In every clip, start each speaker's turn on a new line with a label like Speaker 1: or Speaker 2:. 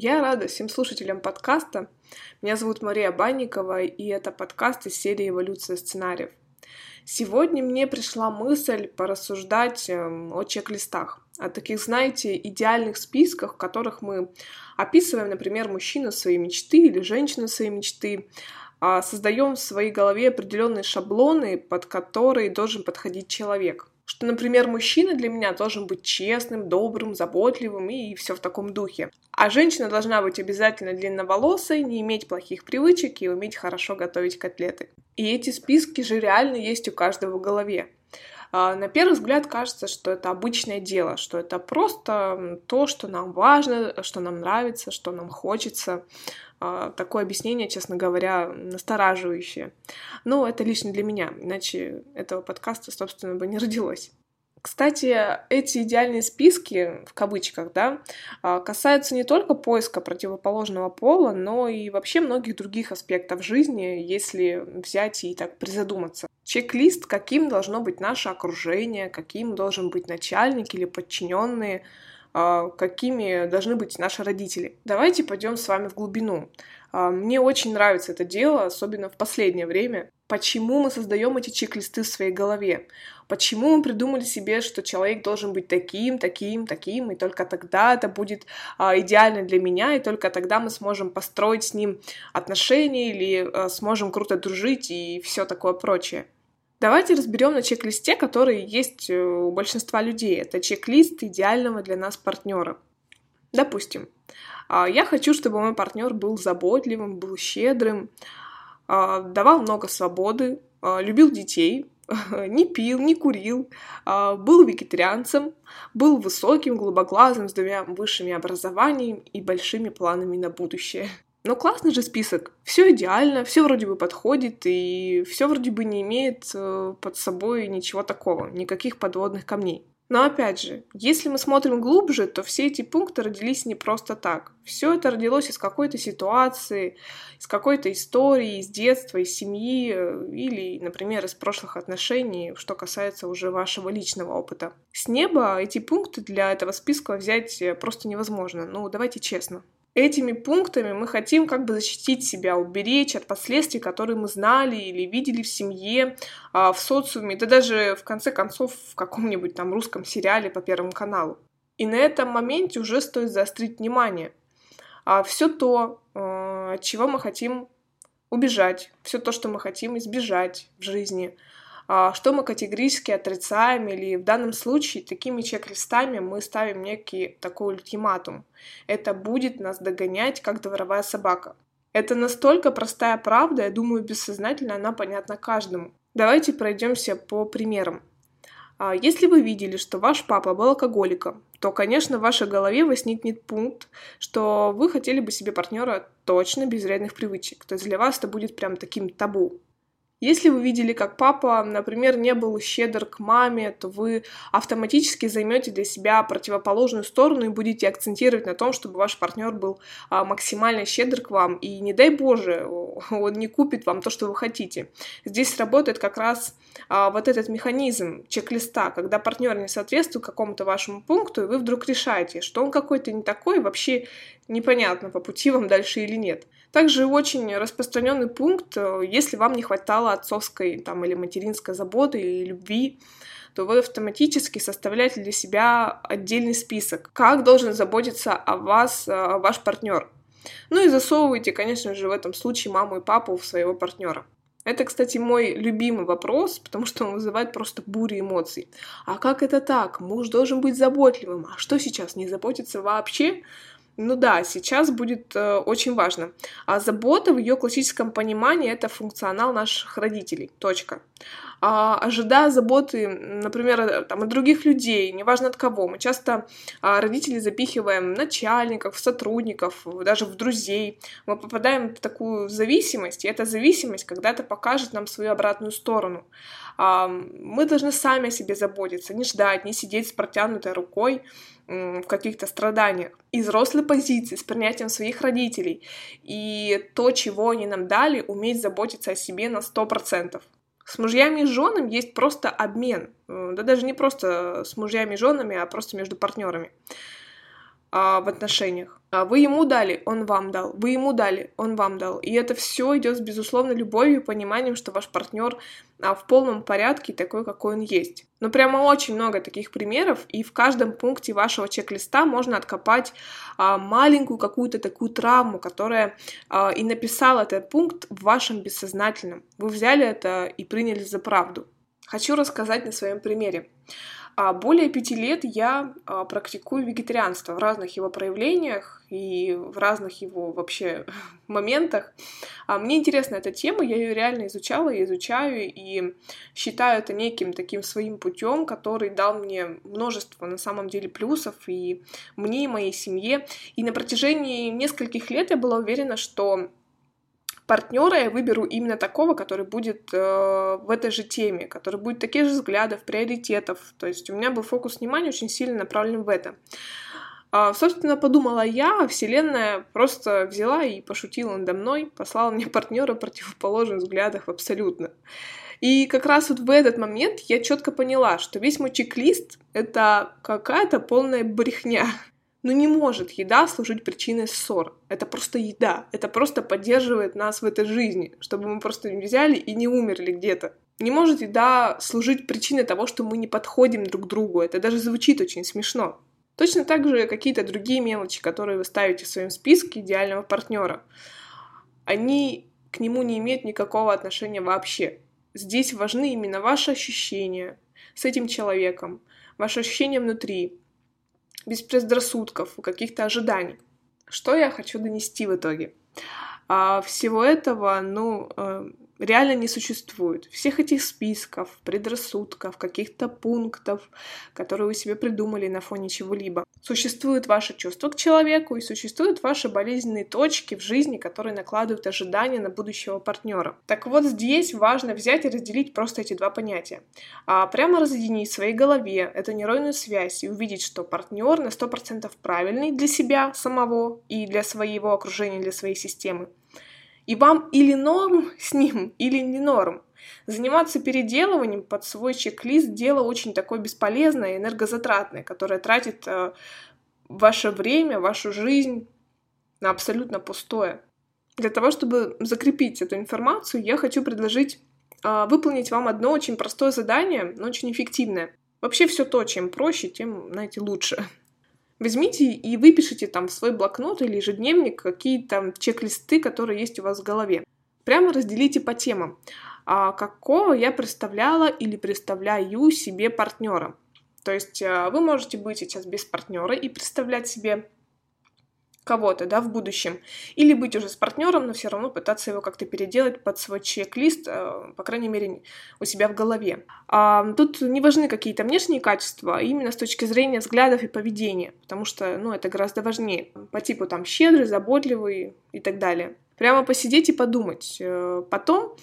Speaker 1: Я рада всем слушателям подкаста. Меня зовут Мария Банникова, и это подкаст из серии «Эволюция сценариев». Сегодня мне пришла мысль порассуждать эм, о чек-листах, о таких, знаете, идеальных списках, в которых мы описываем, например, мужчину своей мечты или женщину своей мечты, а создаем в своей голове определенные шаблоны, под которые должен подходить человек что, например, мужчина для меня должен быть честным, добрым, заботливым и все в таком духе. А женщина должна быть обязательно длинноволосой, не иметь плохих привычек и уметь хорошо готовить котлеты. И эти списки же реально есть у каждого в голове. А, на первый взгляд кажется, что это обычное дело, что это просто то, что нам важно, что нам нравится, что нам хочется. А, такое объяснение, честно говоря, настораживающее. Но это лично для меня, иначе этого подкаста, собственно, бы не родилось. Кстати, эти идеальные списки, в кавычках, да, а, касаются не только поиска противоположного пола, но и вообще многих других аспектов жизни, если взять и так призадуматься. Чек-лист, каким должно быть наше окружение, каким должен быть начальник или подчиненные, а, какими должны быть наши родители. Давайте пойдем с вами в глубину. А, мне очень нравится это дело, особенно в последнее время. Почему мы создаем эти чек-листы в своей голове? Почему мы придумали себе, что человек должен быть таким, таким, таким, и только тогда это будет а, идеально для меня, и только тогда мы сможем построить с ним отношения или а, сможем круто дружить и все такое прочее. Давайте разберем на чек-листе, который есть э, у большинства людей. Это чек-лист идеального для нас партнера. Допустим, а, я хочу, чтобы мой партнер был заботливым, был щедрым, давал много свободы, а, любил детей, не пил, не курил, был вегетарианцем, был высоким, глубоглазым, с двумя высшими образованиями и большими планами на будущее. Но классный же список. Все идеально, все вроде бы подходит, и все вроде бы не имеет э, под собой ничего такого, никаких подводных камней. Но опять же, если мы смотрим глубже, то все эти пункты родились не просто так. Все это родилось из какой-то ситуации, из какой-то истории, из детства, из семьи э, или, например, из прошлых отношений, что касается уже вашего личного опыта. С неба эти пункты для этого списка взять э, просто невозможно. Ну, давайте честно. Этими пунктами мы хотим как бы защитить себя, уберечь от последствий, которые мы знали или видели в семье, а, в социуме, да даже в конце концов в каком-нибудь там русском сериале по Первому каналу. И на этом моменте уже стоит заострить внимание. А все то, а, от чего мы хотим убежать, все то, что мы хотим избежать в жизни – что мы категорически отрицаем, или в данном случае такими чек-листами мы ставим некий такой ультиматум. Это будет нас догонять, как дворовая собака. Это настолько простая правда, я думаю, бессознательно она понятна каждому. Давайте пройдемся по примерам. А, если вы видели, что ваш папа был алкоголиком, то, конечно, в вашей голове возникнет пункт, что вы хотели бы себе партнера точно без вредных привычек. То есть для вас это будет прям таким табу. Если вы видели, как папа, например, не был щедр к маме, то вы автоматически займете для себя противоположную сторону и будете акцентировать на том, чтобы ваш партнер был а, максимально щедр к вам. И не дай Боже, он не купит вам то, что вы хотите. Здесь работает как раз а, вот этот механизм чек-листа, когда партнер не соответствует какому-то вашему пункту, и вы вдруг решаете, что он какой-то не такой, вообще непонятно, по пути вам дальше или нет. Также очень распространенный пункт, э, если вам не хватало отцовской там, или материнской заботы или любви, то вы автоматически составляете для себя отдельный список, как должен заботиться о вас э, ваш партнер. Ну и засовываете, конечно же, в этом случае маму и папу в своего партнера. Это, кстати, мой любимый вопрос, потому что он вызывает просто бурю эмоций. А как это так? Муж должен быть заботливым. А что сейчас, не заботиться вообще? Ну да, сейчас будет э, очень важно. А забота в ее классическом понимании это функционал наших родителей. Точка. А, ожидая заботы, например, там, от других людей, неважно от кого, мы часто а, родителей запихиваем начальников, сотрудников, даже в друзей. Мы попадаем в такую зависимость, и эта зависимость когда-то покажет нам свою обратную сторону. А, мы должны сами о себе заботиться, не ждать, не сидеть с протянутой рукой в каких-то страданиях. Из взрослой позиции, с принятием своих родителей. И то, чего они нам дали, уметь заботиться о себе на 100%. С мужьями и женами есть просто обмен. Да даже не просто с мужьями и женами, а просто между партнерами. А, в отношениях. А вы ему дали, он вам дал. Вы ему дали, он вам дал. И это все идет с безусловной любовью и пониманием, что ваш партнер а, в полном порядке такой, какой он есть. Но прямо очень много таких примеров, и в каждом пункте вашего чек-листа можно откопать а, маленькую какую-то такую травму, которая а, и написала этот пункт в вашем бессознательном. Вы взяли это и приняли за правду. Хочу рассказать на своем примере. А более пяти лет я а, практикую вегетарианство в разных его проявлениях и в разных его вообще моментах. А мне интересна эта тема, я ее реально изучала и изучаю, и считаю это неким таким своим путем, который дал мне множество на самом деле плюсов и мне, и моей семье. И на протяжении нескольких лет я была уверена, что партнера я выберу именно такого, который будет э, в этой же теме, который будет таких же взглядов, приоритетов. То есть у меня был фокус внимания очень сильно направлен в это. А, собственно, подумала я, а Вселенная просто взяла и пошутила надо мной, послала мне партнера противоположных взглядов абсолютно. И как раз вот в этот момент я четко поняла, что весь мой чек-лист — это какая-то полная брехня. Но ну, не может еда служить причиной ссор. Это просто еда. Это просто поддерживает нас в этой жизни, чтобы мы просто не взяли и не умерли где-то. Не может еда служить причиной того, что мы не подходим друг к другу. Это даже звучит очень смешно. Точно так же какие-то другие мелочи, которые вы ставите в своем списке идеального партнера. Они к нему не имеют никакого отношения вообще. Здесь важны именно ваши ощущения с этим человеком, ваши ощущения внутри, без предрассудков, каких-то ожиданий. Что я хочу донести в итоге? А, всего этого, ну, э, реально не существует. Всех этих списков, предрассудков, каких-то пунктов, которые вы себе придумали на фоне чего-либо. Существует ваше чувство к человеку и существуют ваши болезненные точки в жизни, которые накладывают ожидания на будущего партнера. Так вот здесь важно взять и разделить просто эти два понятия. А прямо разъединить в своей голове эту нейронную связь и увидеть, что партнер на 100% правильный для себя самого и для своего окружения, для своей системы. И вам или норм с ним, или не норм. Заниматься переделыванием под свой чек-лист – дело очень такое бесполезное энергозатратное, которое тратит э, ваше время, вашу жизнь на абсолютно пустое. Для того, чтобы закрепить эту информацию, я хочу предложить э, выполнить вам одно очень простое задание, но очень эффективное. Вообще все то, чем проще, тем, знаете, лучше. Возьмите и выпишите там в свой блокнот или ежедневник какие-то чек-листы, которые есть у вас в голове. Прямо разделите по темам. А какого я представляла или представляю себе партнера. То есть а, вы можете быть сейчас без партнера и представлять себе кого-то, да, в будущем. Или быть уже с партнером, но все равно пытаться его как-то переделать под свой чек-лист, э, по крайней мере, у себя в голове. А, тут не важны какие-то внешние качества, а именно с точки зрения взглядов и поведения, потому что, ну, это гораздо важнее. По типу там щедрый, заботливый и так далее. Прямо посидеть и подумать. Э, потом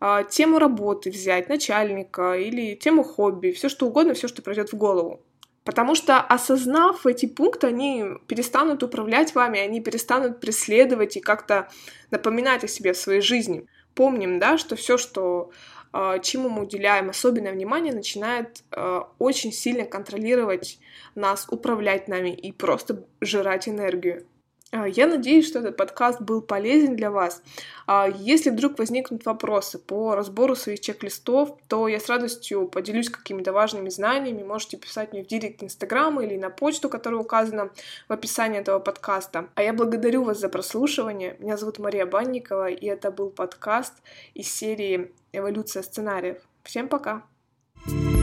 Speaker 1: а, тему работы взять, начальника или тему хобби, все что угодно, все, что пройдет в голову. Потому что, осознав эти пункты, они перестанут управлять вами, они перестанут преследовать и как-то напоминать о себе в своей жизни. Помним, да, что все, что э, чему мы уделяем особенное внимание, начинает э, очень сильно контролировать нас, управлять нами и просто жрать энергию. А, я надеюсь, что этот подкаст был полезен для вас. А, если вдруг возникнут вопросы по разбору своих чек-листов, то я с радостью поделюсь какими-то важными знаниями. Можете писать мне в директ Инстаграма или на почту, которая указана в описании этого подкаста. А я благодарю вас за прослушивание. Меня зовут Мария Банникова, и это был подкаст из серии «Эволюция сценариев». Всем пока! thank you